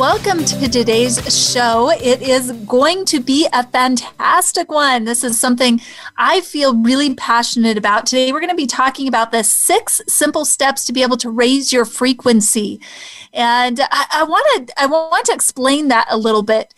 welcome to today's show. It is going to be a fantastic one. This is something I feel really passionate about. Today, we're going to be talking about the six simple steps to be able to raise your frequency. And I, I I want to explain that a little bit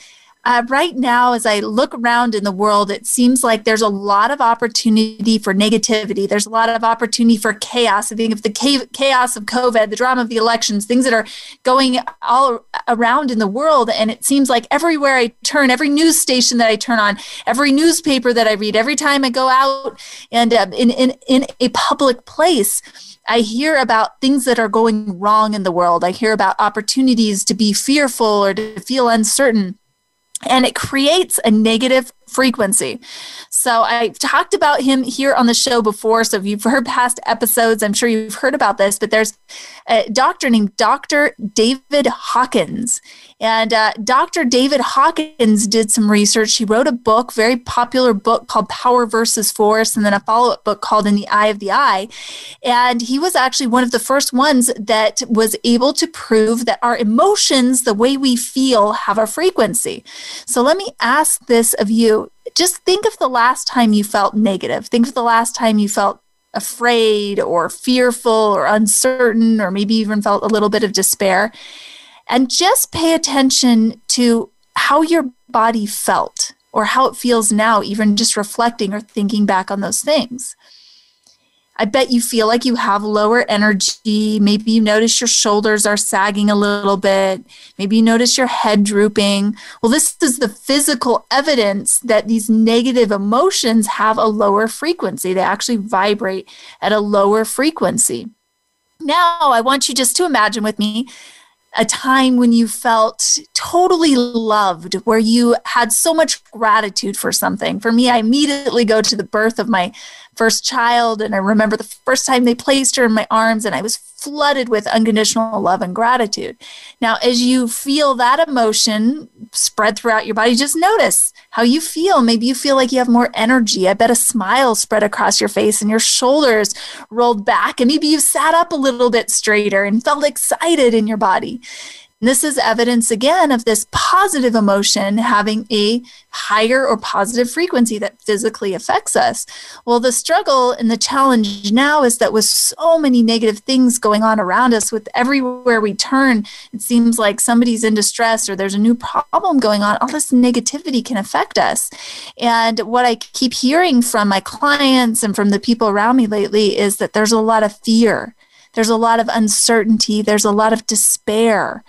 uh, right now, as I look around in the world, it seems like there's a lot of opportunity for negativity. There's a lot of opportunity for chaos. I think of the chaos of COVID, the drama of the elections, things that are going all around in the world. And it seems like everywhere I turn, every news station that I turn on, every newspaper that I read, every time I go out and uh, in, in, in a public place, I hear about things that are going wrong in the world. I hear about opportunities to be fearful or to feel uncertain and it creates a negative frequency. So I've talked about him here on the show before. So if you've heard past episodes, I'm sure you've heard about this, but there's a doctor named Dr. David Hawkins. And uh, Dr. David Hawkins did some research. He wrote a book, very popular book called Power versus Force, and then a follow up book called In the Eye of the I. And he was actually one of the first ones that was able to prove that our emotions, the way we feel, have a frequency. So let me ask this of you. Just think of the last time you felt negative. Think of the last time you felt afraid or fearful or uncertain, or maybe even felt a little bit of despair and just pay attention to how your body felt or how it feels now, even just reflecting or thinking back on those things. I bet you feel like you have lower energy. Maybe you notice your shoulders are sagging a little bit. Maybe you notice your head drooping. Well, this is the physical evidence that these negative emotions have a lower frequency. They actually vibrate at a lower frequency. Now, I want you just to imagine with me a time when you felt totally loved, where you had so much gratitude for something. For me, I immediately go to the birth of my first child. And I remember the first time they placed her in my arms, and I was flooded with unconditional love and gratitude. Now, as you feel that emotion spread throughout your body, just notice how you feel. Maybe you feel like you have more energy. I bet a smile spread across your face and your shoulders rolled back, and maybe you sat up a little bit straighter and felt excited in your body. This is evidence again of this positive emotion having a higher or positive frequency that physically affects us. Well, the struggle and the challenge now is that with so many negative things going on around us, with everywhere we turn, it seems like somebody's in distress or there's a new problem going on. All this negativity can affect us. And what I keep hearing from my clients and from the people around me lately is that there's a lot of fear there's a lot of uncertainty, there's a lot of despair.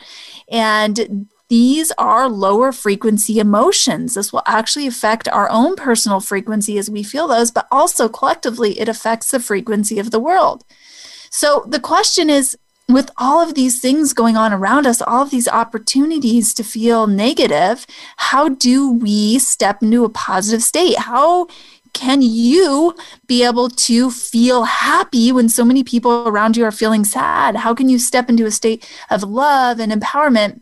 And these are lower frequency emotions. This will actually affect our own personal frequency as we feel those, but also collectively, it affects the frequency of the world. So the question is with all of these things going on around us, all of these opportunities to feel negative, how do we step into a positive state? How can you be able to feel happy when so many people around you are feeling sad? How can you step into a state of love and empowerment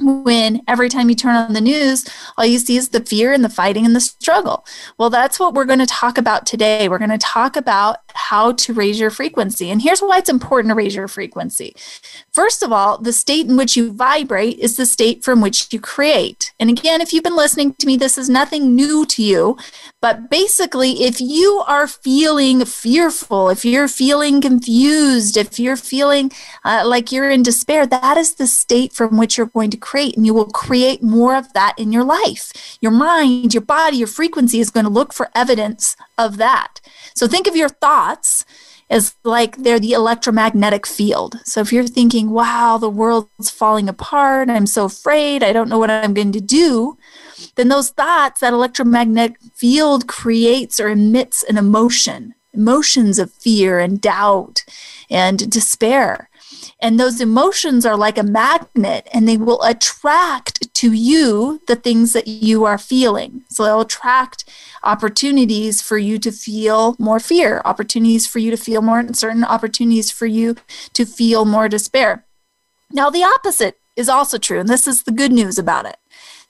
when every time you turn on the news, all you see is the fear and the fighting and the struggle. Well, that's what we're going to talk about today. We're going to talk about how to raise your frequency. And here's why it's important to raise your frequency. First of all, the state in which you vibrate is the state from which you create. And again, if you've been listening to me, this is nothing new to you. But basically, if you are feeling fearful, if you're feeling confused, if you're feeling uh, like you're in despair, that is the state from which you're going to create. And you will create more of that in your life. Your mind, your body, your frequency is going to look for evidence of that. So think of your thoughts as like they're the electromagnetic field. So if you're thinking, wow, the world's falling apart, I'm so afraid, I don't know what I'm going to do, then those thoughts, that electromagnetic field creates or emits an emotion, emotions of fear and doubt and despair. And those emotions are like a magnet and they will attract to you the things that you are feeling. So they'll attract opportunities for you to feel more fear, opportunities for you to feel more uncertain, opportunities for you to feel more despair. Now, the opposite is also true, and this is the good news about it.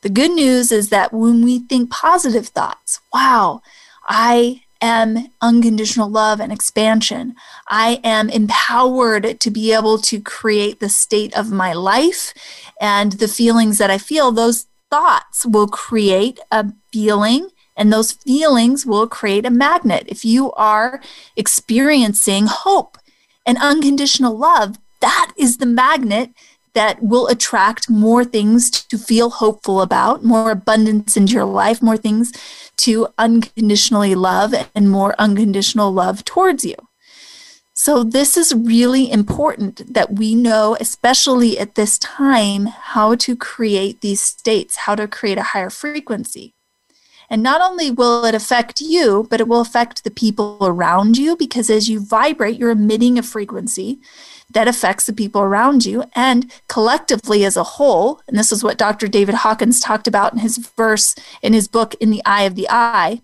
The good news is that when we think positive thoughts, wow, I am unconditional love and expansion. I am empowered to be able to create the state of my life and the feelings that I feel. Those thoughts will create a feeling and those feelings will create a magnet. If you are experiencing hope and unconditional love, that is the magnet that will attract more things to feel hopeful about, more abundance into your life, more things to unconditionally love, and more unconditional love towards you. So, this is really important that we know, especially at this time, how to create these states, how to create a higher frequency. And not only will it affect you, but it will affect the people around you because as you vibrate, you're emitting a frequency that affects the people around you and collectively as a whole. And this is what Dr. David Hawkins talked about in his verse in his book, In the Eye of the I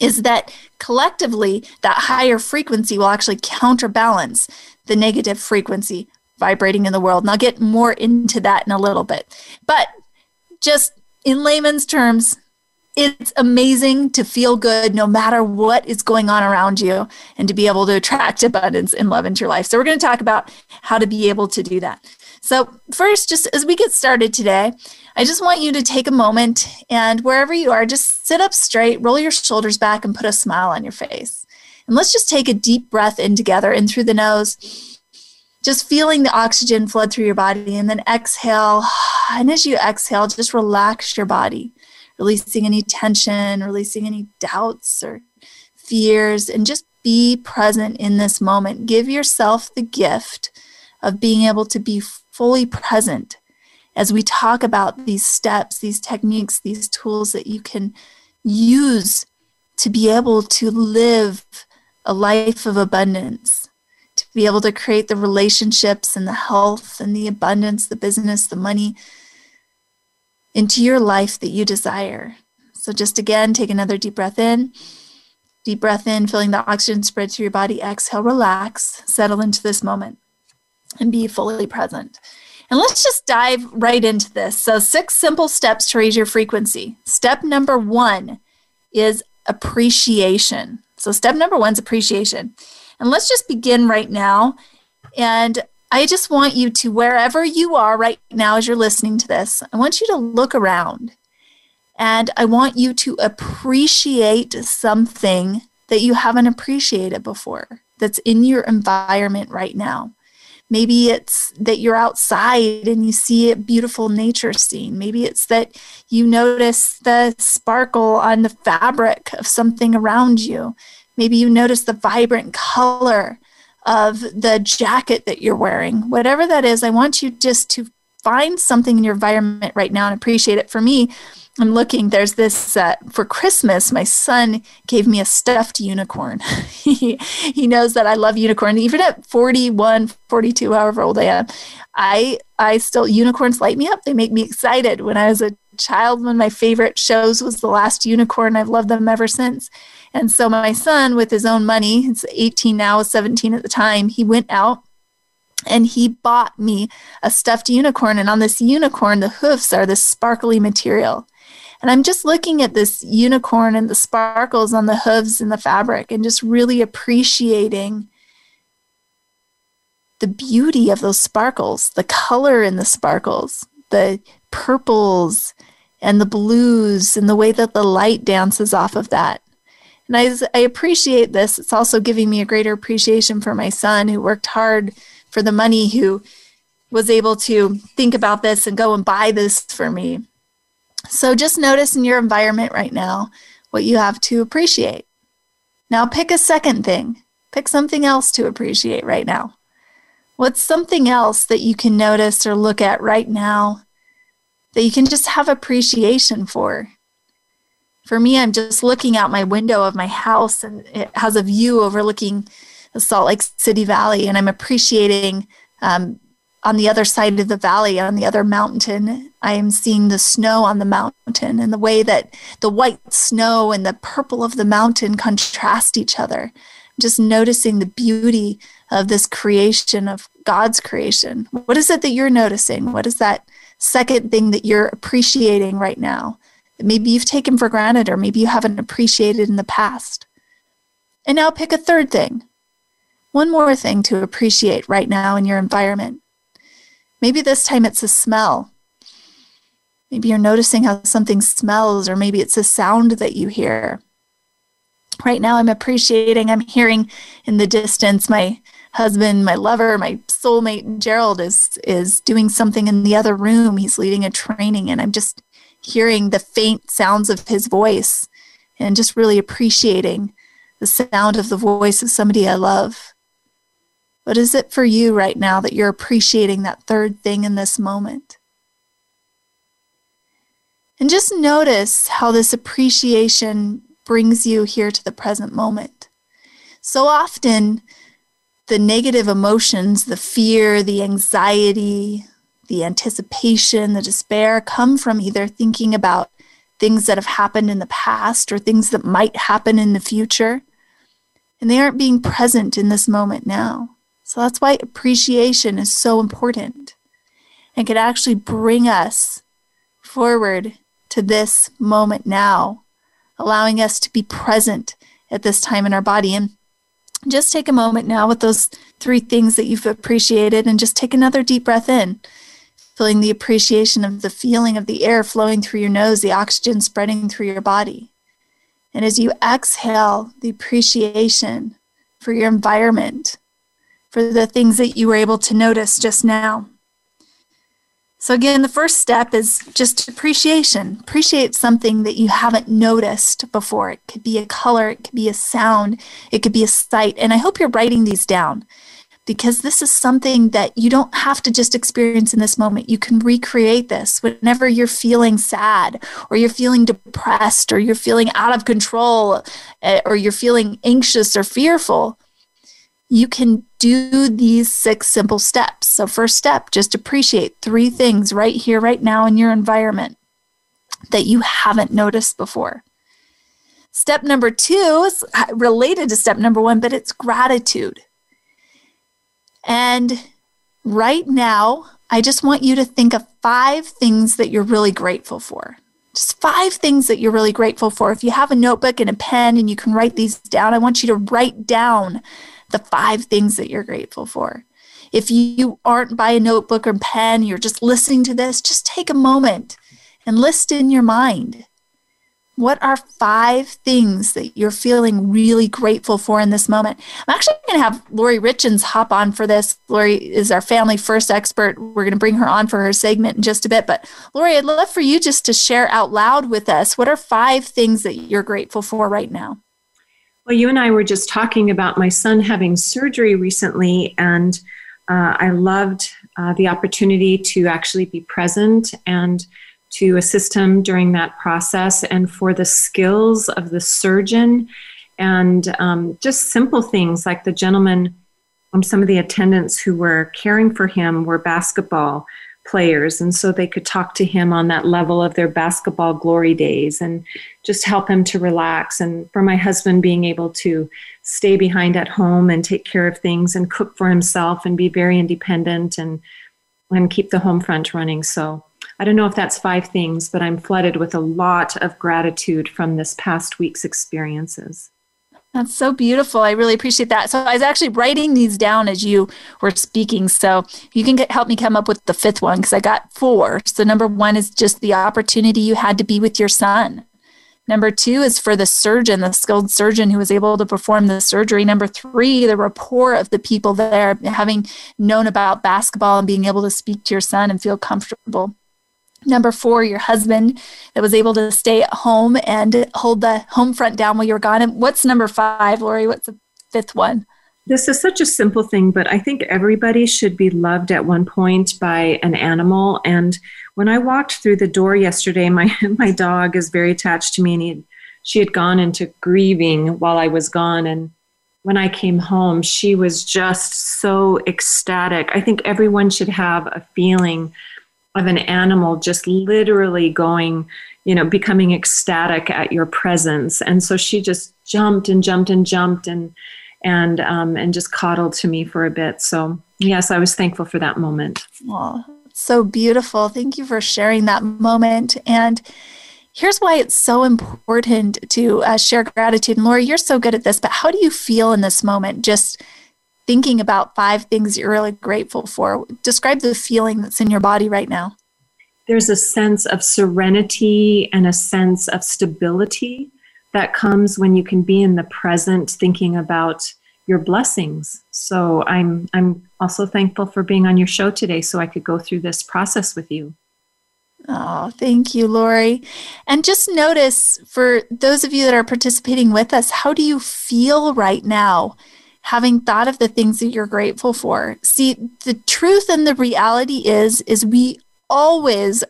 is that collectively that higher frequency will actually counterbalance the negative frequency vibrating in the world. And I'll get more into that in a little bit. But just in layman's terms, it's amazing to feel good no matter what is going on around you and to be able to attract abundance and love into your life. So, we're going to talk about how to be able to do that. So, first, just as we get started today, I just want you to take a moment and wherever you are, just sit up straight, roll your shoulders back, and put a smile on your face. And let's just take a deep breath in together, in through the nose, just feeling the oxygen flood through your body, and then exhale. And as you exhale, just relax your body releasing any tension, releasing any doubts or fears, and just be present in this moment. Give yourself the gift of being able to be fully present as we talk about these steps, these techniques, these tools that you can use to be able to live a life of abundance, to be able to create the relationships and the health and the abundance, the business, the money, into your life that you desire. So, just again, take another deep breath in. Deep breath in, feeling the oxygen spread through your body. Exhale, relax, settle into this moment, and be fully present. And let's just dive right into this. So, six simple steps to raise your frequency. Step number one is appreciation. So, step number one is appreciation. And let's just begin right now. And I just want you to, wherever you are right now as you're listening to this, I want you to look around and I want you to appreciate something that you haven't appreciated before that's in your environment right now. Maybe it's that you're outside and you see a beautiful nature scene. Maybe it's that you notice the sparkle on the fabric of something around you. Maybe you notice the vibrant color of the jacket that you're wearing, whatever that is, I want you just to find something in your environment right now and appreciate it. For me, I'm looking, there's this uh, for Christmas, my son gave me a stuffed unicorn. he, he knows that I love unicorn. Even at 41, 42, however old I am, I, I still, unicorns light me up. They make me excited. When I was a child, one of my favorite shows was The Last Unicorn. I've loved them ever since. And so my son, with his own money, he's 18 now, 17 at the time, he went out and he bought me a stuffed unicorn. And on this unicorn, the hoofs are this sparkly material. And I'm just looking at this unicorn and the sparkles on the hooves and the fabric and just really appreciating the beauty of those sparkles, the color in the sparkles, the purples and the blues, and the way that the light dances off of that. And I, I appreciate this. It's also giving me a greater appreciation for my son who worked hard for the money, who was able to think about this and go and buy this for me. So just notice in your environment right now what you have to appreciate. Now pick a second thing. Pick something else to appreciate right now. What's something else that you can notice or look at right now that you can just have appreciation for? For me, I'm just looking out my window of my house and it has a view overlooking the Salt Lake City Valley, and I'm appreciating Um, on the other side of the valley, on the other mountain, I am seeing the snow on the mountain and the way that the white snow and the purple of the mountain contrast each other. Just noticing the beauty of this creation, of God's creation. What is it that you're noticing? What is that second thing that you're appreciating right now? Maybe you've taken for granted or maybe you haven't appreciated in the past. And now pick a third thing. One more thing to appreciate right now in your environment. Maybe this time it's a smell. Maybe you're noticing how something smells, or maybe it's a sound that you hear. Right now, I'm appreciating, I'm hearing in the distance my husband, my lover, my soulmate Gerald is is doing something in the other room. He's leading a training and I'm just hearing the faint sounds of his voice and just really appreciating the sound of the voice of somebody I love. What is it for you right now that you're appreciating that third thing in this moment? And just notice how this appreciation brings you here to the present moment. So often, the negative emotions, the fear, the anxiety, the anticipation, the despair come from either thinking about things that have happened in the past or things that might happen in the future. And they aren't being present in this moment now. So that's why appreciation is so important and can actually bring us forward to this moment now, allowing us to be present at this time in our body. And just take a moment now with those three things that you've appreciated and just take another deep breath in, feeling the appreciation of the feeling of the air flowing through your nose, the oxygen spreading through your body. And as you exhale, the appreciation for your environment, for the things that you were able to notice just now. So, again, the first step is just appreciation. Appreciate something that you haven't noticed before. It could be a color, it could be a sound, it could be a sight. And I hope you're writing these down because this is something that you don't have to just experience in this moment. You can recreate this whenever you're feeling sad or you're feeling depressed or you're feeling out of control eh, or you're feeling anxious or fearful you can do these six simple steps. So, first step, just appreciate three things right here, right now in your environment that you haven't noticed before. Step number two is related to step number one, but it's gratitude. And right now, I just want you to think of five things that you're really grateful for. Just five things that you're really grateful for. If you have a notebook and a pen and you can write these down, I want you to write down the five things that you're grateful for. If you aren't by a notebook or pen, you're just listening to this, just take a moment and list in your mind what are five things that you're feeling really grateful for in this moment? I'm actually going to have Lori Richens hop on for this. Lori is our family first expert. We're going to bring her on for her segment in just a bit. But Lori, I'd love for you just to share out loud with us what are five things that you're grateful for right now? Well, you and I were just talking about my son having surgery recently, and uh, I loved uh, the opportunity to actually be present and to assist him during that process, and for the skills of the surgeon, and um, just simple things like the gentleman, um, some of the attendants who were caring for him were basketball players. And so they could talk to him on that level of their basketball glory days and just help him to relax. And for my husband being able to stay behind at home and take care of things and cook for himself and be very independent and and keep the home front running. So I don't know if that's five things, but I'm flooded with a lot of gratitude from this past week's experiences. That's so beautiful. I really appreciate that. So I was actually writing these down as you were speaking. So you can get, help me come up with the fifth one because I got four. So number one is just the opportunity you had to be with your son. Number two is for the surgeon, the skilled surgeon who was able to perform the surgery. Number three, the rapport of the people there, having known about basketball and being able to speak to your son and feel comfortable. Number four, your husband that was able to stay at home and hold the home front down while you were gone. And what's number five, Lori? What's the fifth one? This is such a simple thing, but I think everybody should be loved at one point by an animal. And when I walked through the door yesterday, my my dog is very attached to me, and he, she had gone into grieving while I was gone. And when I came home, she was just so ecstatic. I think everyone should have a feeling of an animal just literally going, you know, becoming ecstatic at your presence. And so she just jumped and jumped and jumped and and um, and just coddled to me for a bit. So yes, I was thankful for that moment. Oh, so beautiful. Thank you for sharing that moment. And here's why it's so important to uh, share gratitude. And Lori, you're so good at this, but how do you feel in this moment? Just thinking about five things you're really grateful for. Describe the feeling that's in your body right now. There's a sense of serenity and a sense of stability that comes when you can be in the present thinking about your blessings. So I'm I'm also thankful for being on your show today so I could go through this process with you. Oh, thank you, Lori. And just notice for those of you that are participating with us, how do you feel right now? Having thought of the things that you're grateful for. See, the truth and the reality is is we always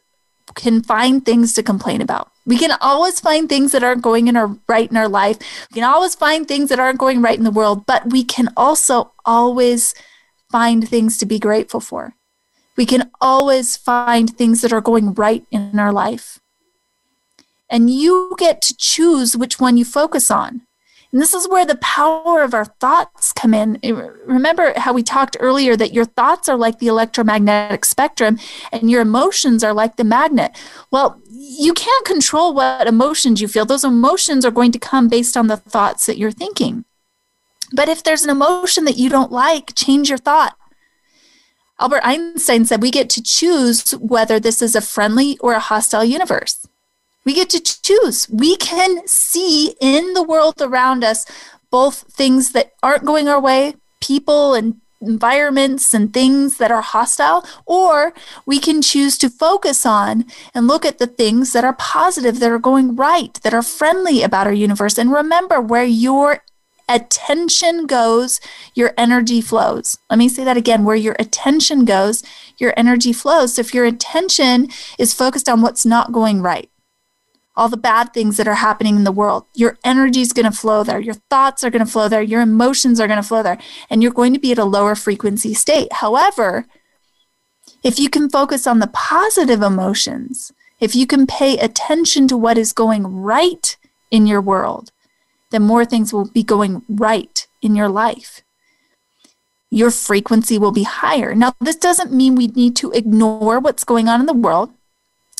can find things to complain about. We can always find things that aren't going in our right in our life. We can always find things that aren't going right in the world, but we can also always find things to be grateful for. We can always find things that are going right in our life. And you get to choose which one you focus on. And this is where the power of our thoughts come in. Eh, remember how we talked earlier that your thoughts are like the electromagnetic spectrum and your emotions are like the magnet. Well, you can't control what emotions you feel. Those emotions are going to come based on the thoughts that you're thinking. But if there's an emotion that you don't like, change your thought. Albert Einstein said we get to choose whether this is a friendly or a hostile universe. We get to choose. We can see in the world around us both things that aren't going our way, people and environments and things that are hostile, or we can choose to focus on and look at the things that are positive, that are going right, that are friendly about our universe. And remember where your attention goes, your energy flows. Let me say that again where your attention goes, your energy flows. So if your attention is focused on what's not going right, all the bad things that are happening in the world, your energy is going to flow there. Your thoughts are going to flow there. Your emotions are going to flow there. And you're going to be at a lower frequency state. However, if you can focus on the positive emotions, if you can pay attention to what is going right in your world, then more things will be going right in your life. Your frequency will be higher. Now, this doesn't mean we need to ignore what's going on in the world.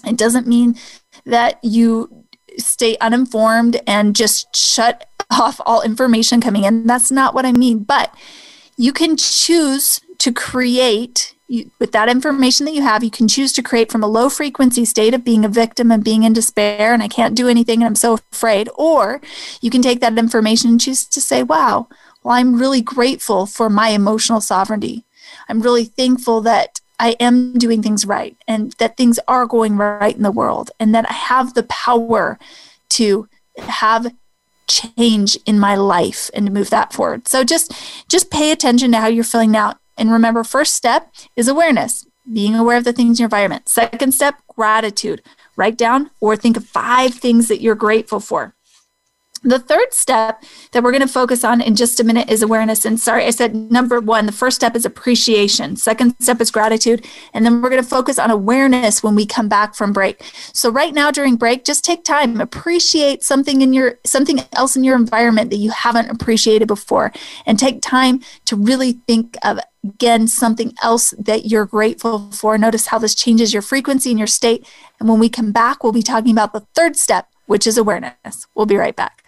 It doesn't mean that you stay uninformed and just shut off all information coming in. That's not what I mean. But you can choose to create you, with that information that you have, you can choose to create from a low frequency state of being a victim and being in despair and I can't do anything and I'm so afraid. Or you can take that information and choose to say, wow, well, I'm really grateful for my emotional sovereignty. I'm really thankful that I am doing things right and that things are going right in the world and that I have the power to have change in my life and to move that forward. So just just pay attention to how you're feeling now and remember, first step is awareness, being aware of the things in your environment. Second step, gratitude. Write down or think of five things that you're grateful for. The third step that we're going to focus on in just a minute is awareness. And sorry, I said number one, the first step is appreciation. Second step is gratitude. And then we're going to focus on awareness when we come back from break. So right now during break, just take time, appreciate something in your something else in your environment that you haven't appreciated before. And take time to really think of again something else that you're grateful for. Notice how this changes your frequency and your state. And when we come back, we'll be talking about the third step, which is awareness. We'll be right back.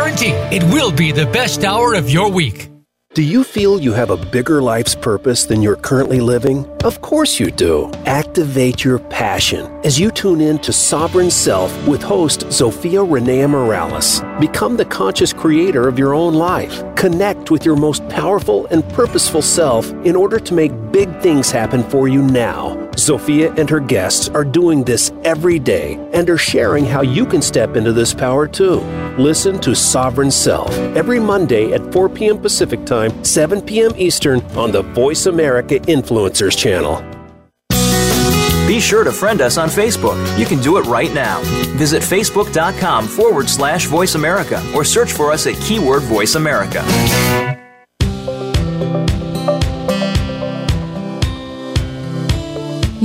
it will be the best hour of your week. Do you feel you have a bigger life's purpose than you're currently living? Of course you do. Activate your passion as you tune in to Sovereign Self with host Zofia Renea Morales. Become the conscious creator of your own life. Connect with your most powerful and purposeful self in order to make big things happen for you now. Zofia and her guests are doing this every day and are sharing how you can step into this power too. Listen to Sovereign Self every Monday at 4 p.m. Pacific Time, 7 p.m. Eastern on the Voice America Influencers channel. Be sure to friend us on Facebook. You can do it right now. Visit facebook.com forward slash voice America or search for us at keyword voice America.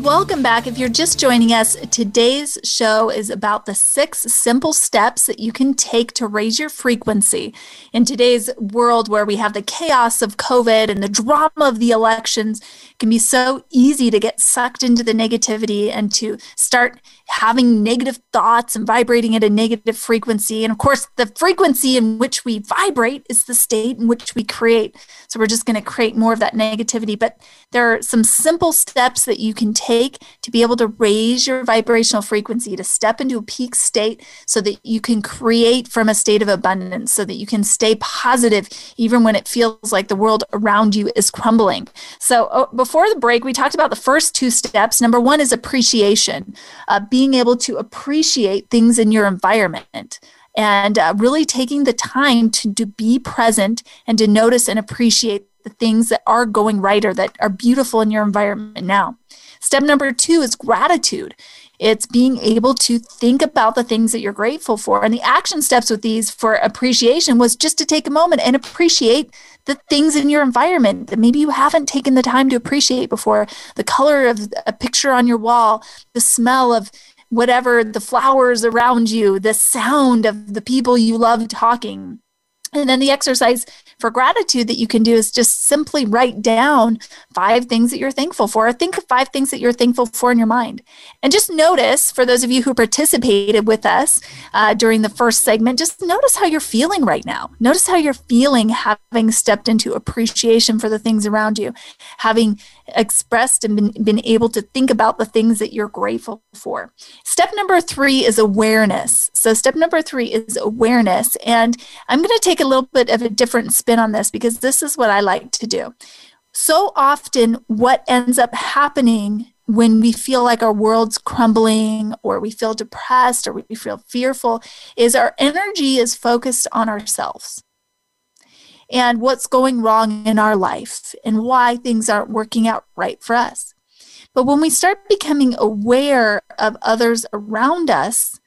Welcome back. If you're just joining us, today's show is about the six simple steps that you can take to raise your frequency. In today's world where we have the chaos of COVID and the drama of the elections, it can be so easy to get sucked into the negativity and to start having negative thoughts and vibrating at a negative frequency. And of course, the frequency in which we vibrate is the state in which we create. So we're just going to create more of that negativity. But there are some simple steps that you can take to be able to raise your vibrational frequency, to step into a peak state so that you can create from a state of abundance, so that you can stay positive even when it feels like the world around you is crumbling. So oh, before the break, we talked about the first two steps. Number one is appreciation. Uh, being able to appreciate things in your environment and uh, really taking the time to, to be present and to notice and appreciate the things that are going right or that are beautiful in your environment now. Step number two is gratitude. It's being able to think about the things that you're grateful for. And the action steps with these for appreciation was just to take a moment and appreciate the things in your environment that maybe you haven't taken the time to appreciate before. The color of a picture on your wall, the smell of whatever the flowers around you, the sound of the people you love talking. And then the exercise for gratitude that you can do is just simply write down five things that you're thankful for. think of five things that you're thankful for in your mind. And just notice, for those of you who participated with us uh, during the first segment, just notice how you're feeling right now. Notice how you're feeling having stepped into appreciation for the things around you, having expressed and been, been able to think about the things that you're grateful for. Step number three is awareness. So, step number three is awareness. And I'm going to take a little bit of a different spin on this because this is what I like to do. So often, what ends up happening when we feel like our world's crumbling or we feel depressed or we feel fearful is our energy is focused on ourselves and what's going wrong in our life and why things aren't working out right for us. But when we start becoming aware of others around us,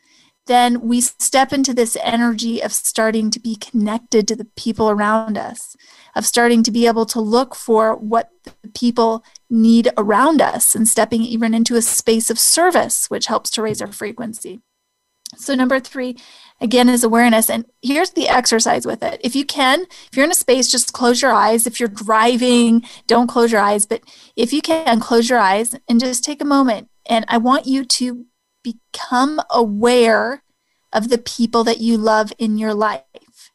then we step into this energy of starting to be connected to the people around us, of starting to be able to look for what the people need around us and stepping even into a space of service, which helps to raise our frequency. So, number three, again, is awareness. And here's the exercise with it. If you can, if you're in a space, just close your eyes. If you're driving, don't close your eyes. But if you can, close your eyes and just take a moment. And I want you to become aware of the people that you love in your life.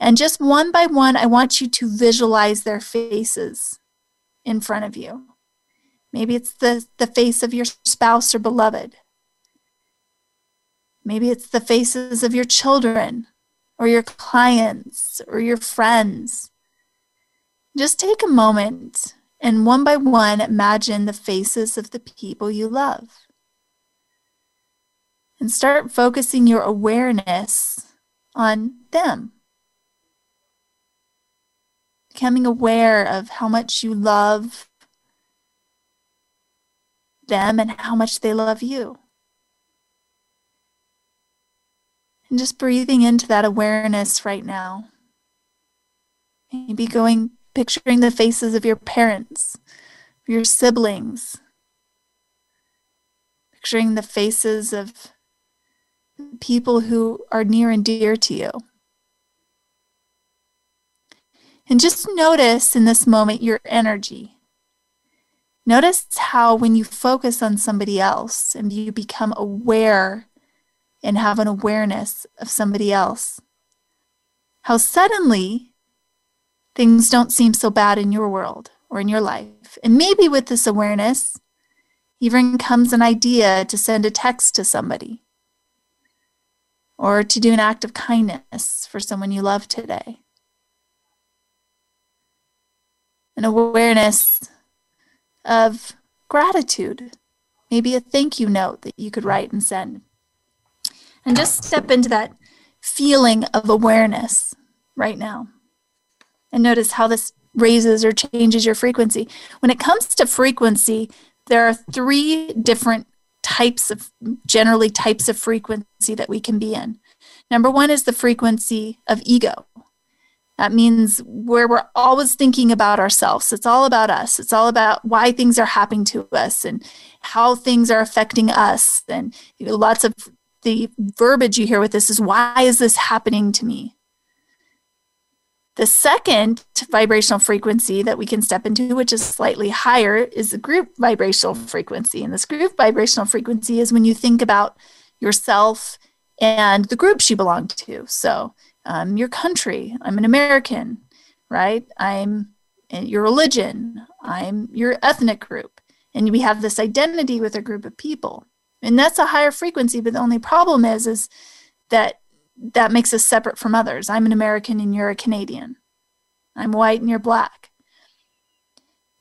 And just one by one, I want you to visualize their faces in front of you. Maybe it's the, the face of your spouse or beloved. Maybe it's the faces of your children or your clients or your friends. Just take a moment and one by one imagine the faces of the people you love. and start focusing your awareness on them. Becoming aware of how much you love them and how much they love you. And just breathing into that awareness right now. Maybe going, picturing the faces of your parents, your siblings, picturing the faces of people who are near and dear to you. And just notice in this moment your energy. Notice how, when you focus on somebody else and you become aware and have an awareness of somebody else, how suddenly things don't seem so bad in your world or in your life. And maybe with this awareness, even comes an idea to send a text to somebody or to do an act of kindness for someone you love today. An awareness of gratitude, maybe a thank you note that you could write and send. And just step into that feeling of awareness right now. And notice how this raises or changes your frequency. When it comes to frequency, there are three different types of generally types of frequency that we can be in. Number one is the frequency of ego. That means where we're always thinking about ourselves. It's all about us. It's all about why things are happening to us and how things are affecting us. And lots of the verbiage you hear with this is why is this happening to me? The second vibrational frequency that we can step into, which is slightly higher, is the group vibrational frequency. And this group vibrational frequency is when you think about yourself and the groups you belong to. So, um, your country, I'm an American, right? I'm your religion, I'm your ethnic group. And we have this identity with a group of people. And that's a higher frequency, but the only problem is, is that that makes us separate from others. I'm an American and you're a Canadian. I'm white and you're black.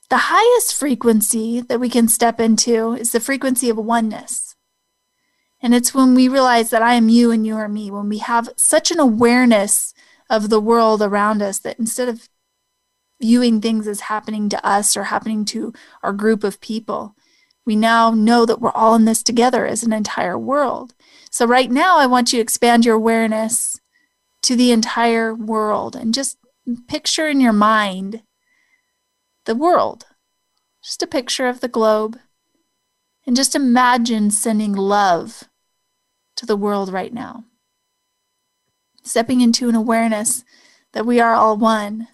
The highest frequency that we can step into is the frequency of oneness. And it's when we realize that I am you and you are me, when we have such an awareness of the world around us that instead of viewing things as happening to us or happening to our group of people, we now know that we're all in this together as an entire world. So, right now, I want you to expand your awareness to the entire world and just picture in your mind the world, just a picture of the globe, and just imagine sending love to the world right now. Stepping into an awareness that we are all one.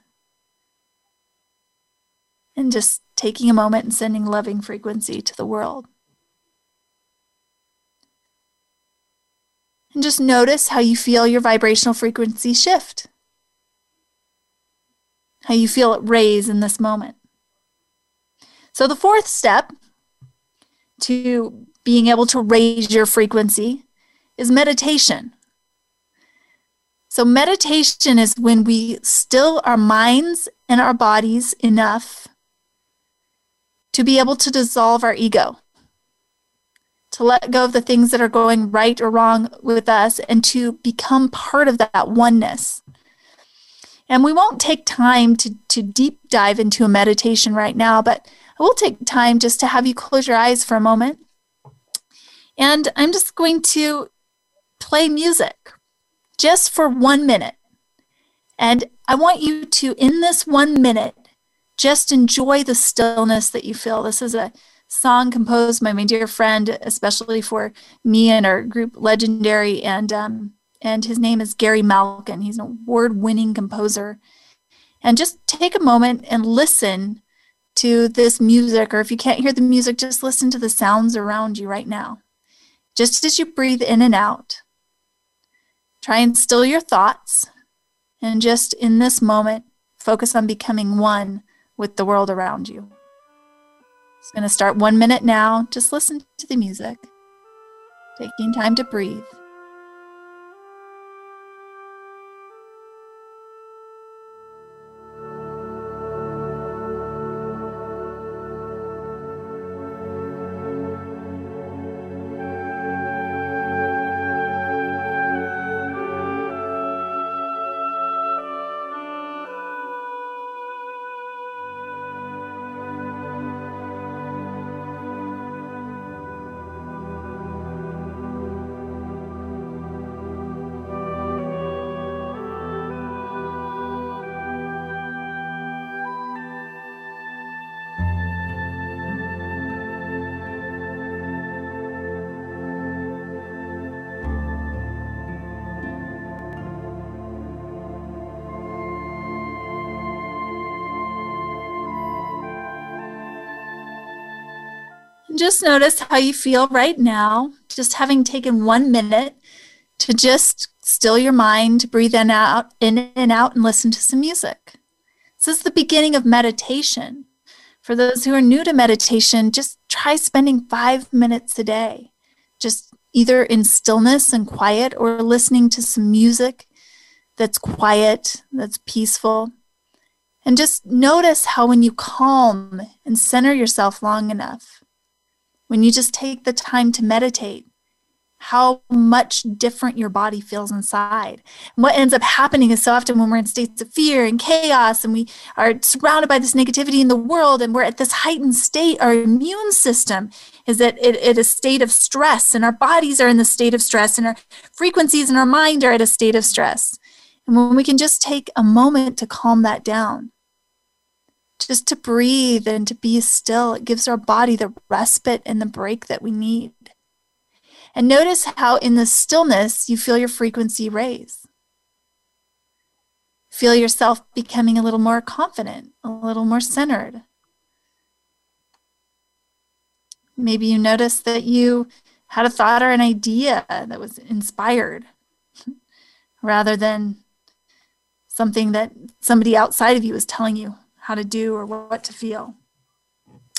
And just taking a moment and sending loving frequency to the world. And just notice how you feel your vibrational frequency shift, how you feel it raise in this moment. So, the fourth step to being able to raise your frequency is meditation. So, meditation is when we still our minds and our bodies enough to be able to dissolve our ego to let go of the things that are going right or wrong with us and to become part of that oneness. And we won't take time to, to deep dive into a meditation right now, but I will take time just to have you close your eyes for a moment. And I'm just going to play music just for one minute. And I want you to, in this one minute, just enjoy the stillness that you feel. This is a song composed by my dear friend, especially for me and our group Legendary, and um, and his name is Gary Malkin. He's an award-winning composer. And just take a moment and listen to this music, or if you can't hear the music, just listen to the sounds around you right now. Just as you breathe in and out, try and still your thoughts, and just in this moment, focus on becoming one with the world around you. It's going to start one minute now. Just listen to the music, taking time to breathe. Just notice how you feel right now, just having taken one minute to just still your mind, breathe in out, in and out, and listen to some music. This is the beginning of meditation. For those who are new to meditation, just try spending five minutes a day, just either in stillness and quiet or listening to some music that's quiet, that's peaceful. And just notice how when you calm and center yourself long enough, when you just take the time to meditate, how much different your body feels inside. And what ends up happening is so often when we're in states of fear and chaos and we are surrounded by this negativity in the world and we're at this heightened state, our immune system is at, a state of stress and our bodies are in the state of stress and our frequencies in our mind are at a state of stress. And when we can just take a moment to calm that down, just to breathe and to be still, it gives our body the respite and the break that we need. And notice how in the stillness you feel your frequency raise. Feel yourself becoming a little more confident, a little more centered. Maybe you notice that you had a thought or an idea that was inspired rather than something that somebody outside of you is telling you how to do or what to feel.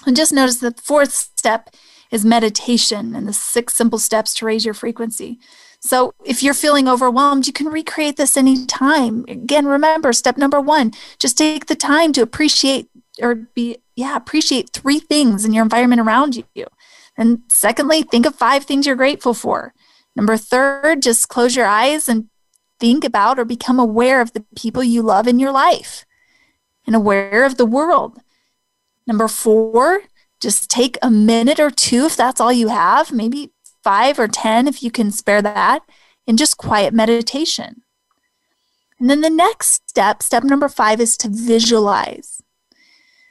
And just notice the fourth step is meditation and the six simple steps to raise your frequency. So if you're feeling overwhelmed, you can recreate this anytime. Again, remember step number one, just take the time to appreciate or be, yeah, appreciate three things in your environment around you. And secondly, think of five things you're grateful for. Number third, just close your eyes and think about or become aware of the people you love in your life and aware of the world. Number four, just take a minute or two if that's all you have, maybe five or 10 if you can spare that, and just quiet meditation. And then the next step, step number five, is to visualize.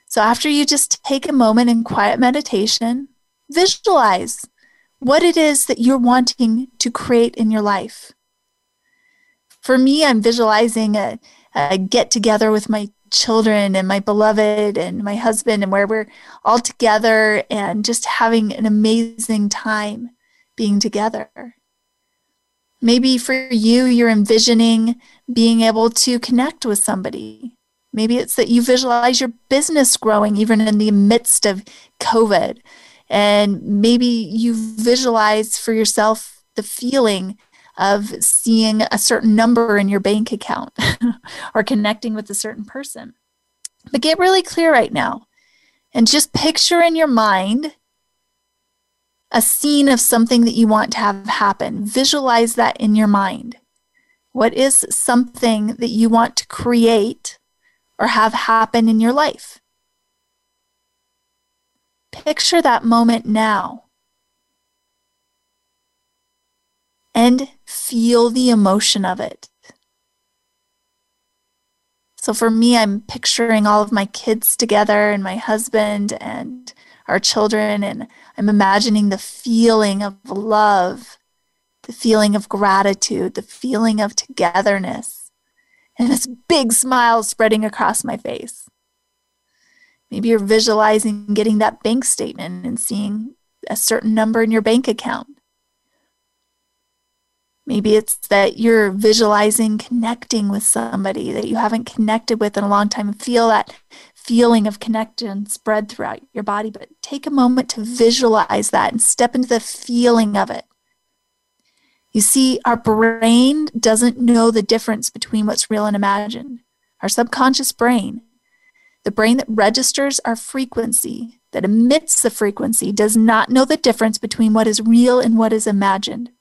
So after you just take a moment in quiet meditation, visualize what it is that you're wanting to create in your life. For me, I'm visualizing a, a get together with my children and my beloved and my husband and where we're all together and just having an amazing time being together. Maybe for you, you're envisioning being able to connect with somebody. Maybe it's that you visualize your business growing even in the midst of COVID. And maybe you visualize for yourself the feeling of seeing a certain number in your bank account or connecting with a certain person. But get really clear right now and just picture in your mind a scene of something that you want to have happen. Visualize that in your mind. What is something that you want to create or have happen in your life? Picture that moment now. and feel the emotion of it. So for me, I'm picturing all of my kids together and my husband and our children, and I'm imagining the feeling of love, the feeling of gratitude, the feeling of togetherness, and this big smile spreading across my face. Maybe you're visualizing getting that bank statement and seeing a certain number in your bank account. Maybe it's that you're visualizing connecting with somebody that you haven't connected with in a long time and feel that feeling of connection spread throughout your body. But take a moment to visualize that and step into the feeling of it. You see, our brain doesn't know the difference between what's real and imagined. Our subconscious brain, the brain that registers our frequency, that emits the frequency, does not know the difference between what is real and what is imagined.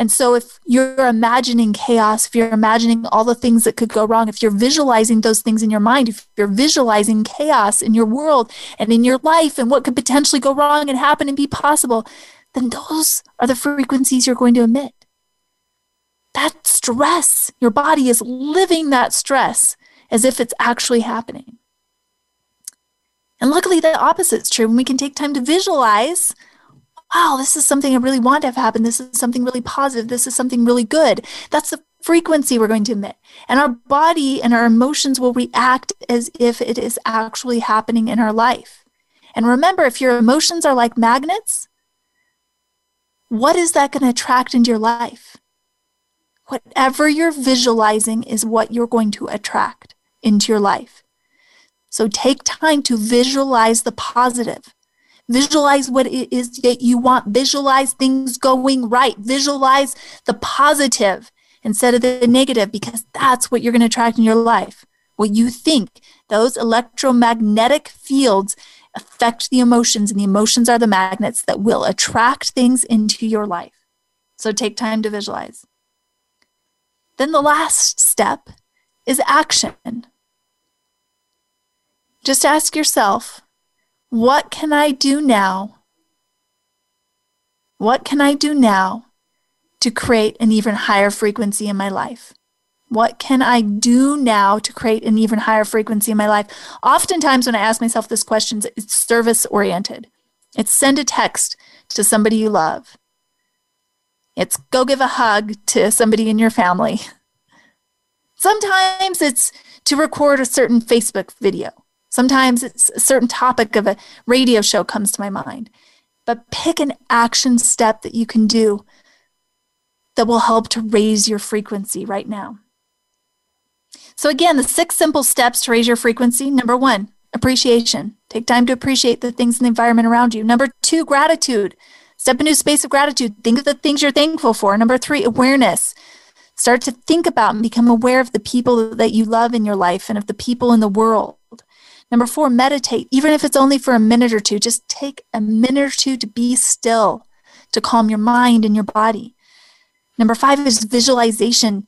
And so, if you're imagining chaos, if you're imagining all the things that could go wrong, if you're visualizing those things in your mind, if you're visualizing chaos in your world and in your life and what could potentially go wrong and happen and be possible, then those are the frequencies you're going to emit. That stress, your body is living that stress as if it's actually happening. And luckily, the opposite is true. When we can take time to visualize wow, this is something I really want to have happen. This is something really positive. This is something really good. That's the frequency we're going to emit. And our body and our emotions will react as if it is actually happening in our life. And remember, if your emotions are like magnets, what is that going to attract into your life? Whatever you're visualizing is what you're going to attract into your life. So take time to visualize the positive. Visualize what it is that you want. Visualize things going right. Visualize the positive instead of the negative because that's what you're going to attract in your life. What you think, those electromagnetic fields affect the emotions, and the emotions are the magnets that will attract things into your life. So take time to visualize. Then the last step is action. Just ask yourself, what can I do now? What can I do now to create an even higher frequency in my life? What can I do now to create an even higher frequency in my life? Oftentimes, when I ask myself this question, it's service oriented. It's send a text to somebody you love. It's go give a hug to somebody in your family. Sometimes it's to record a certain Facebook video. Sometimes it's a certain topic of a radio show comes to my mind. But pick an action step that you can do that will help to raise your frequency right now. So, again, the six simple steps to raise your frequency number one, appreciation. Take time to appreciate the things in the environment around you. Number two, gratitude. Step into a space of gratitude. Think of the things you're thankful for. Number three, awareness. Start to think about and become aware of the people that you love in your life and of the people in the world. Number four, meditate. Even if it's only for a minute or two, just take a minute or two to be still, to calm your mind and your body. Number five is visualization.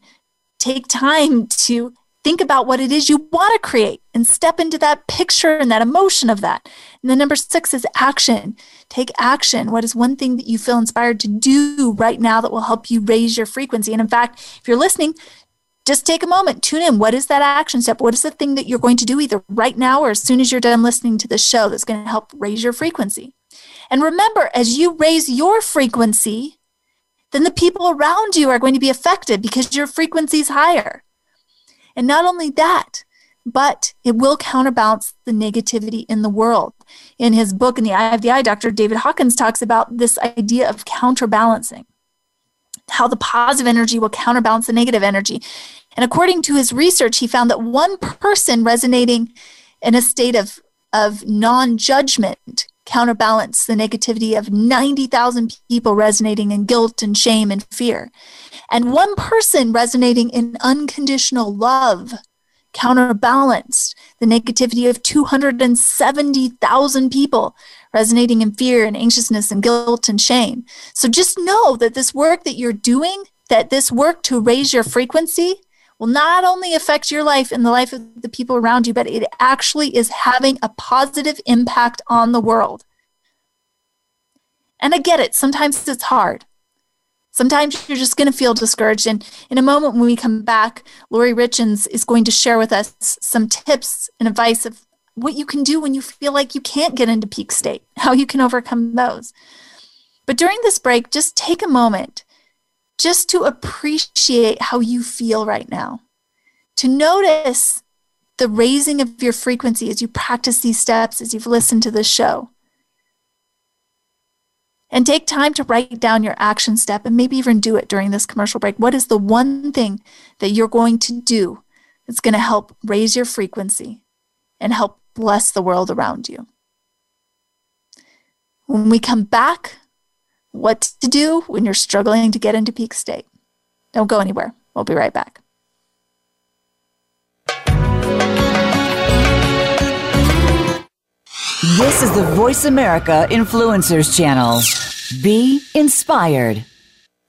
Take time to think about what it is you want to create and step into that picture and that emotion of that. And then number six is action. Take action. What is one thing that you feel inspired to do right now that will help you raise your frequency? And in fact, if you're listening, just take a moment, tune in. What is that action step? What is the thing that you're going to do either right now or as soon as you're done listening to the show that's going to help raise your frequency? And remember, as you raise your frequency, then the people around you are going to be affected because your frequency is higher. And not only that, but it will counterbalance the negativity in the world. In his book, In the Eye of the I, Dr. David Hawkins talks about this idea of counterbalancing how the positive energy will counterbalance the negative energy. And according to his research, he found that one person resonating in a state of, of non judgment counterbalanced the negativity of 90,000 people resonating in guilt and shame and fear. And one person resonating in unconditional love counterbalanced the negativity of 270,000 people resonating in fear and anxiousness and guilt and shame. So just know that this work that you're doing, that this work to raise your frequency, will not only affect your life and the life of the people around you, but it actually is having a positive impact on the world. And I get it, sometimes it's hard. Sometimes you're just going to feel discouraged. And in a moment, when we come back, Lori Richens is going to share with us some tips and advice of what you can do when you feel like you can't get into peak state, how you can overcome those. But during this break, just take a moment just to appreciate how you feel right now, to notice the raising of your frequency as you practice these steps, as you've listened to this show. And take time to write down your action step and maybe even do it during this commercial break. What is the one thing that you're going to do that's going to help raise your frequency and help bless the world around you? When we come back, what to do when you're struggling to get into peak state. Don't go anywhere. We'll be right back. This is the Voice America Influencers Channel. Be inspired.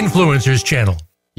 Influencers channel.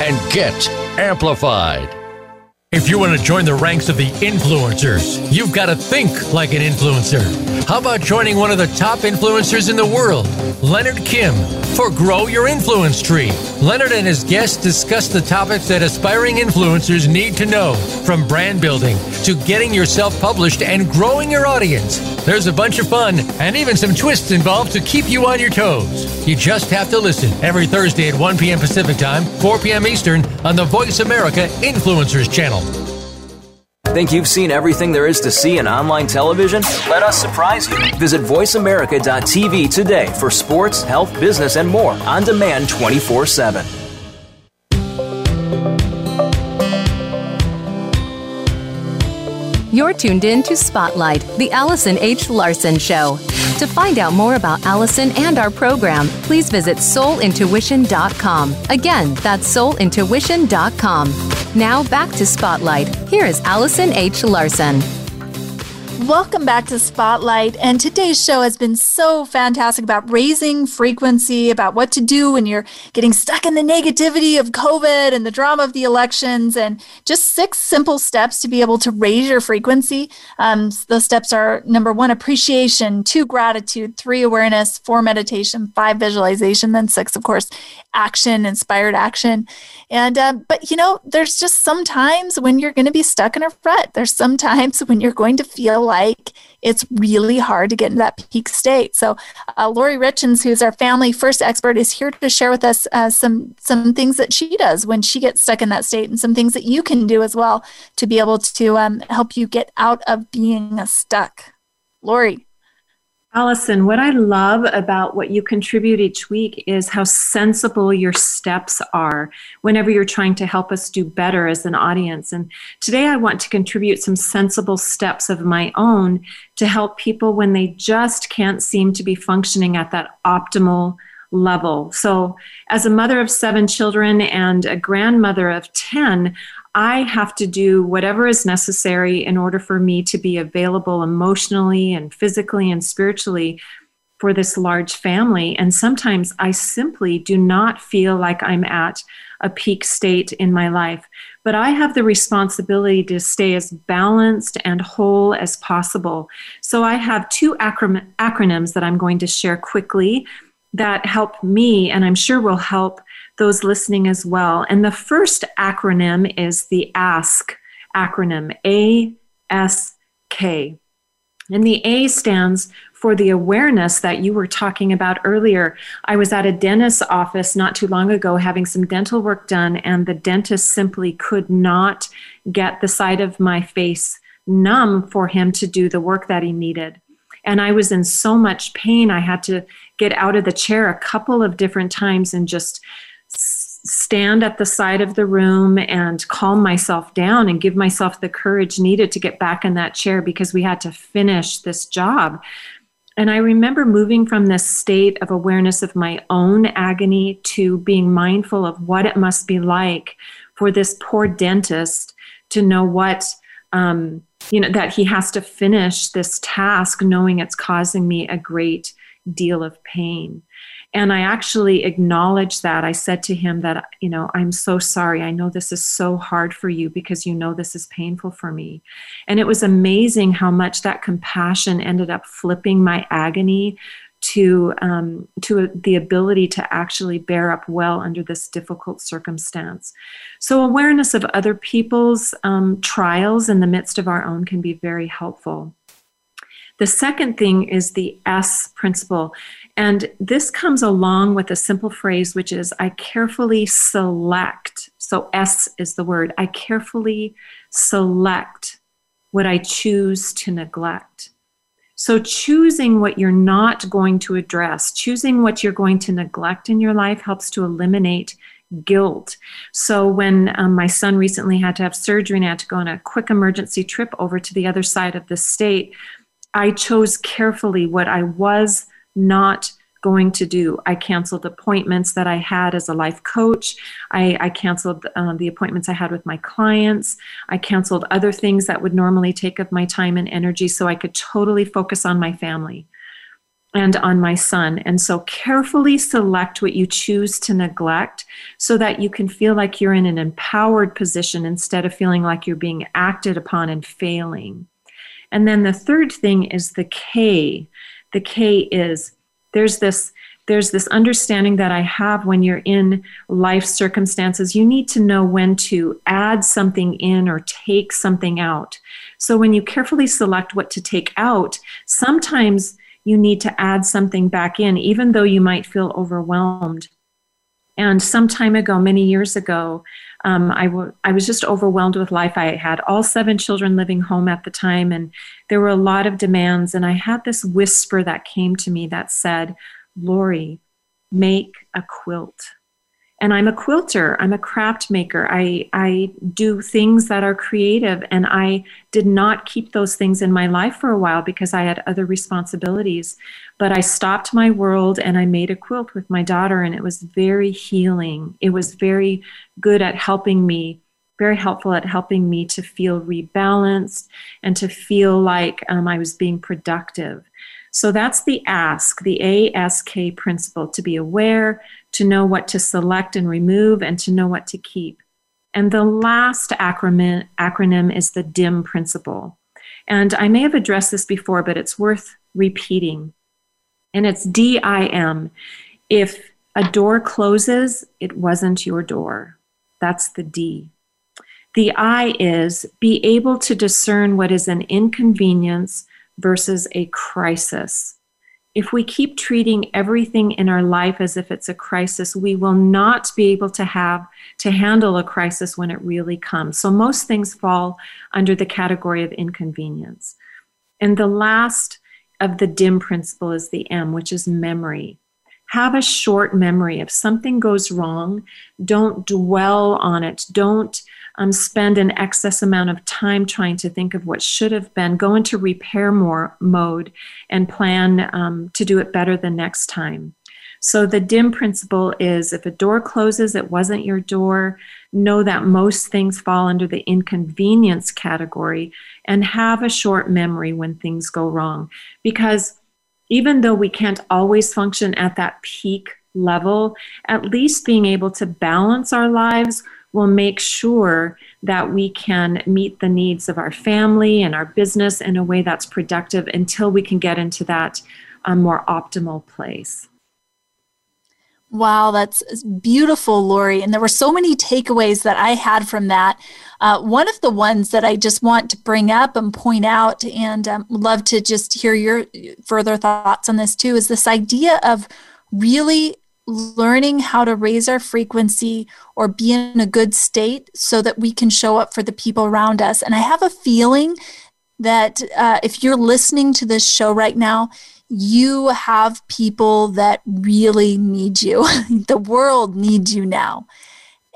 and get amplified. If you want to join the ranks of the influencers, you've got to think like an influencer. How about joining one of the top influencers in the world, Leonard Kim, for Grow Your Influence Tree? Leonard and his guests discuss the topics that aspiring influencers need to know, from brand building to getting yourself published and growing your audience. There's a bunch of fun and even some twists involved to keep you on your toes. You just have to listen every Thursday at 1 p.m. Pacific Time, 4 p.m. Eastern on the Voice America Influencers channel. Think you've seen everything there is to see in online television? Let us surprise you. Visit VoiceAmerica.tv today for sports, health, business, and more on demand 24 7. You're tuned in to Spotlight, the Allison H. Larson Show. To find out more about Allison and our program, please visit soulintuition.com. Again, that's soulintuition.com. Now back to Spotlight. Here is Allison H. Larson. Welcome back to Spotlight. And today's show has been so fantastic about raising frequency, about what to do when you're getting stuck in the negativity of COVID and the drama of the elections, and just six simple steps to be able to raise your frequency. Um, those steps are number one, appreciation, two, gratitude, three, awareness, four, meditation, five, visualization, then six, of course, action, inspired action. And, uh, but you know, there's just some times when you're going to be stuck in a rut. There's some times when you're going to feel like it's really hard to get into that peak state. So, uh, Lori Richens, who's our family first expert, is here to share with us uh, some some things that she does when she gets stuck in that state, and some things that you can do as well to be able to um, help you get out of being stuck. Lori. Allison, what I love about what you contribute each week is how sensible your steps are whenever you're trying to help us do better as an audience. And today I want to contribute some sensible steps of my own to help people when they just can't seem to be functioning at that optimal level. So, as a mother of seven children and a grandmother of 10, I have to do whatever is necessary in order for me to be available emotionally and physically and spiritually for this large family. And sometimes I simply do not feel like I'm at a peak state in my life. But I have the responsibility to stay as balanced and whole as possible. So I have two acronyms that I'm going to share quickly that help me, and I'm sure will help those listening as well. And the first acronym is the ASK acronym A S K. And the A stands for the awareness that you were talking about earlier. I was at a dentist's office not too long ago having some dental work done, and the dentist simply could not get the side of my face numb for him to do the work that he needed. And I was in so much pain, I had to get out of the chair a couple of different times and just stand at the side of the room and calm myself down and give myself the courage needed to get back in that chair because we had to finish this job. And I remember moving from this state of awareness of my own agony to being mindful of what it must be like for this poor dentist to know what, um, you know, that he has to finish this task knowing it's causing me a great deal of pain. And I actually acknowledged that. I said to him that, you know, I'm so sorry. I know this is so hard for you because you know this is painful for me. And it was amazing how much that compassion ended up flipping my agony to um, to the ability to actually bear up well under this difficult circumstance. So awareness of other people's um, trials in the midst of our own can be very helpful. The second thing is the S principle. And this comes along with a simple phrase, which is I carefully select. So S is the word. I carefully select what I choose to neglect. So, choosing what you're not going to address, choosing what you're going to neglect in your life helps to eliminate guilt. So when um, my son recently had to have surgery and I had to go on a quick emergency trip over to the other side of the state, I chose carefully what I was not going to do. I canceled appointments that I had as a life coach. I, I canceled uh, the appointments I had with my clients. I canceled other things that would normally take up my time and energy so I could totally focus on my family and on my son. And so carefully select what you choose to neglect so that you can feel like you're in an empowered position instead of feeling like you're being acted upon and failing. And then the third thing is the K. The K is there's this there's this understanding that I have when you're in life circumstances. You need to know when to add something in or take something out. So when you carefully select what to take out, sometimes you need to add something back in, even though you might feel overwhelmed. And some time ago, many years ago, um, I, w- I was just overwhelmed with life. I had all seven children living home at the time, and there were a lot of demands. And I had this whisper that came to me that said, Lori, make a quilt and I'm a quilter. I'm a craft maker. I, I do things that are creative. And I did not keep those things in my life for a while because I had other responsibilities. But I stopped my world and I made a quilt with my daughter, and it was very healing. It was very good at helping me, very helpful at helping me to feel rebalanced and to feel like um, I was being productive. So that's the ASK, the ASK principle to be aware, to know what to select and remove, and to know what to keep. And the last acronym, acronym is the DIM principle. And I may have addressed this before, but it's worth repeating. And it's DIM. If a door closes, it wasn't your door. That's the D. The I is be able to discern what is an inconvenience versus a crisis. If we keep treating everything in our life as if it's a crisis, we will not be able to have to handle a crisis when it really comes. So most things fall under the category of inconvenience. And the last of the dim principle is the M, which is memory. Have a short memory. If something goes wrong, don't dwell on it. Don't um, spend an excess amount of time trying to think of what should have been, go into repair more mode and plan um, to do it better the next time. So the dim principle is if a door closes, it wasn't your door. Know that most things fall under the inconvenience category and have a short memory when things go wrong. Because even though we can't always function at that peak level, at least being able to balance our lives will make sure that we can meet the needs of our family and our business in a way that's productive until we can get into that um, more optimal place. Wow, that's beautiful, Lori. And there were so many takeaways that I had from that. Uh, one of the ones that I just want to bring up and point out, and um, love to just hear your further thoughts on this too, is this idea of really learning how to raise our frequency or be in a good state so that we can show up for the people around us. And I have a feeling that uh, if you're listening to this show right now, you have people that really need you. the world needs you now.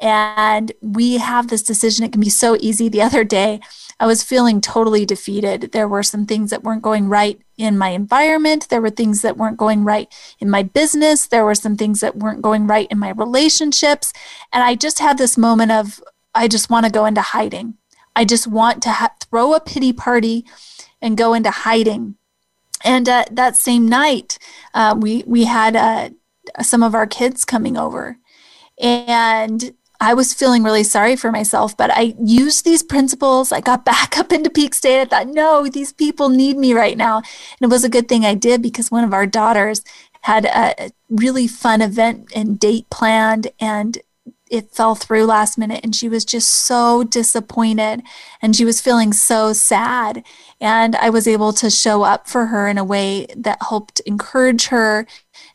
And we have this decision. It can be so easy. The other day, I was feeling totally defeated. There were some things that weren't going right in my environment. There were things that weren't going right in my business. There were some things that weren't going right in my relationships. And I just had this moment of, I just want to go into hiding. I just want to ha- throw a pity party and go into hiding. And uh, that same night, uh, we we had uh, some of our kids coming over, and I was feeling really sorry for myself, but I used these principles. I got back up into peak state. I thought, no, these people need me right now. And it was a good thing I did because one of our daughters had a really fun event and date planned and it fell through last minute and she was just so disappointed and she was feeling so sad and i was able to show up for her in a way that helped encourage her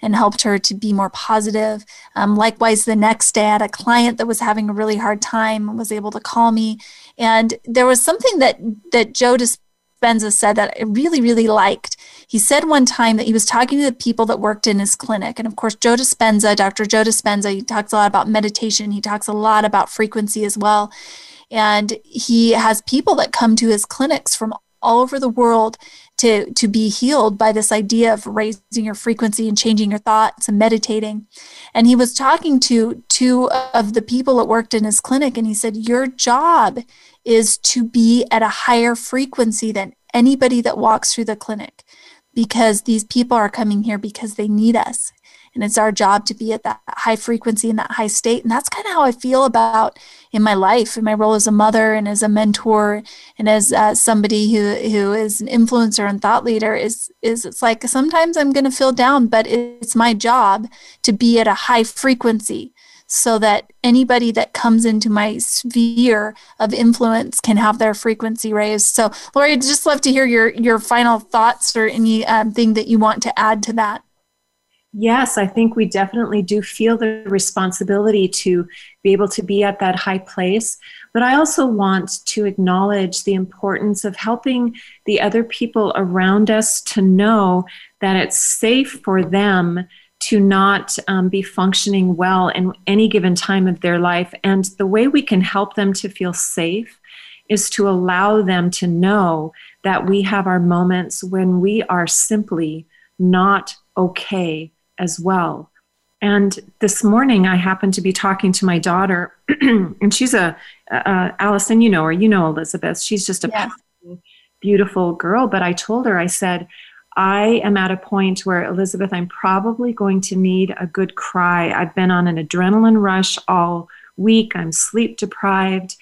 and helped her to be more positive. Um, likewise, the next day, I had a client that was having a really hard time was able to call me. And there was something that that Joe Dispenza said that I really, really liked. he said one time that he was talking to the people that worked in his clinic. And of course, Joe Dispenza, Dr. Joe Dispenza, he talks a lot about meditation. He talks a lot about frequency as well. And he has people that come to his clinics from all over the world to, to be healed by this idea of raising your frequency and changing your thoughts and meditating. And he was talking to two of the people that worked in his clinic, and he said, Your job is to be at a higher frequency than anybody that walks through the clinic because these people are coming here because they need us and it's our job to be at that high frequency and that high state and that's kind of how i feel about in my life in my role as a mother and as a mentor and as uh, somebody who who is an influencer and thought leader is is it's like sometimes i'm going to feel down but it's my job to be at a high frequency so that anybody that comes into my sphere of influence can have their frequency raised. So, Lori, I'd just love to hear your your final thoughts or anything um, that you want to add to that. Yes, I think we definitely do feel the responsibility to be able to be at that high place. But I also want to acknowledge the importance of helping the other people around us to know that it's safe for them to not um, be functioning well in any given time of their life. And the way we can help them to feel safe is to allow them to know that we have our moments when we are simply not okay as well. And this morning, I happened to be talking to my daughter, and she's a, uh, Allison, you know her, you know Elizabeth. She's just a yes. beautiful girl. But I told her, I said, I am at a point where, Elizabeth, I'm probably going to need a good cry. I've been on an adrenaline rush all week, I'm sleep deprived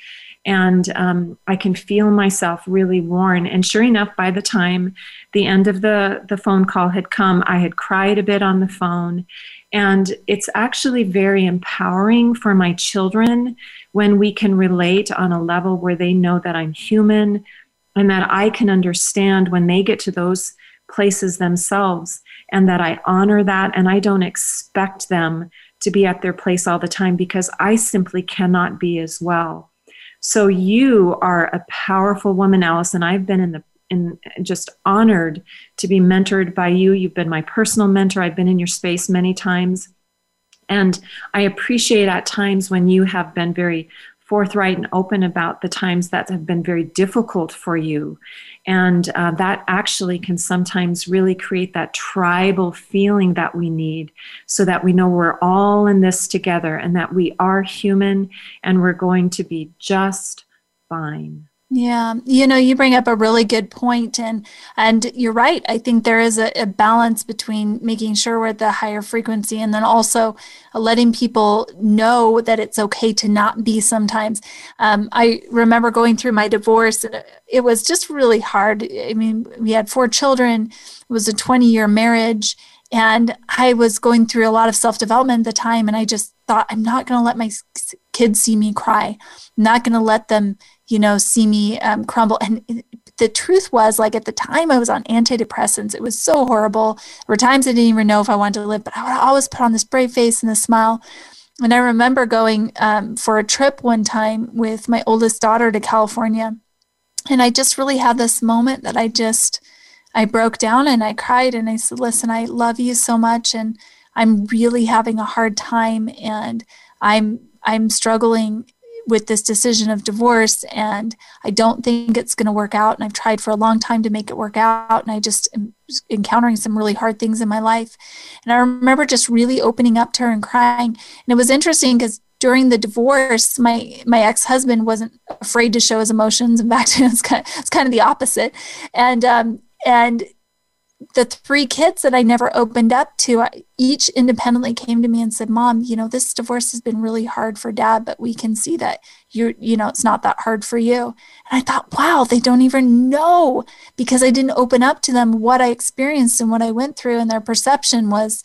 and um, I can feel myself really worn. And sure enough, by the time the end of the, the phone call had come, I had cried a bit on the phone. And it's actually very empowering for my children when we can relate on a level where they know that I'm human and that I can understand when they get to those places themselves and that I honor that and I don't expect them to be at their place all the time because I simply cannot be as well. So you are a powerful woman, Allison. I've been in the in just honored to be mentored by you. You've been my personal mentor. I've been in your space many times. And I appreciate at times when you have been very forthright and open about the times that have been very difficult for you. And uh, that actually can sometimes really create that tribal feeling that we need so that we know we're all in this together and that we are human and we're going to be just fine. Yeah, you know, you bring up a really good point, and and you're right. I think there is a, a, balance between making sure we're at the higher frequency, and then also letting people know that it's okay to not be. Sometimes, um, I remember going through my divorce, and it was just really hard. I mean, we had four children. It was a 20 year marriage, and I was going through a lot of self development at the time, and I just thought, I'm not going to let my kids see me cry. I'm not going to let them you know, see me um, crumble. And the truth was, like at the time I was on antidepressants, it was so horrible. There were times I didn't even know if I wanted to live, but I would always put on this brave face and a smile. And I remember going um, for a trip one time with my oldest daughter to California. And I just really had this moment that I just, I broke down and I cried and I said, listen, I love you so much. And I'm really having a hard time and I'm, I'm struggling with this decision of divorce and I don't think it's going to work out. And I've tried for a long time to make it work out. And I just am encountering some really hard things in my life. And I remember just really opening up to her and crying. And it was interesting because during the divorce, my my ex husband wasn't afraid to show his emotions. In fact, it's kind of, it's kind of the opposite. And um, and the three kids that I never opened up to, each independently came to me and said, "Mom, you know, this divorce has been really hard for Dad, but we can see that you're, you know, it's not that hard for you." And I thought, "Wow, they don't even know because I didn't open up to them what I experienced and what I went through, and their perception was."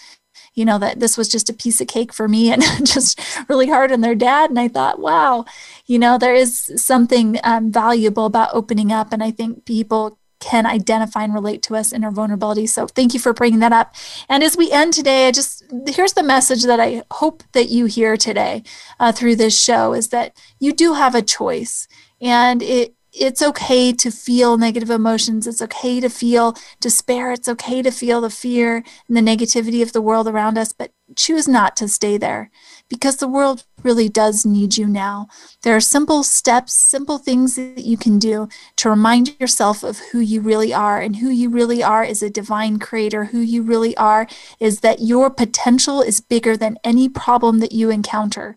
You know, that this was just a piece of cake for me and just really hard on their dad. And I thought, wow, you know, there is something um, valuable about opening up. And I think people can identify and relate to us in our vulnerability. So thank you for bringing that up. And as we end today, I just here's the message that I hope that you hear today uh, through this show is that you do have a choice, and it it's okay to feel negative emotions. It's okay to feel despair. It's okay to feel the fear and the negativity of the world around us, but choose not to stay there because the world really does need you now. There are simple steps, simple things that you can do to remind yourself of who you really are. And who you really are is a divine creator. Who you really are is that your potential is bigger than any problem that you encounter.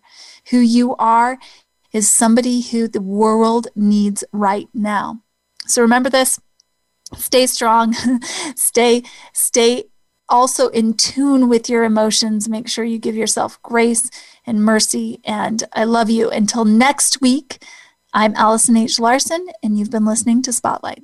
Who you are is somebody who the world needs right now. So remember this. Stay strong. stay stay also in tune with your emotions. Make sure you give yourself grace and mercy. And I love you. Until next week, I'm Allison H. Larson, and you've been listening to Spotlight.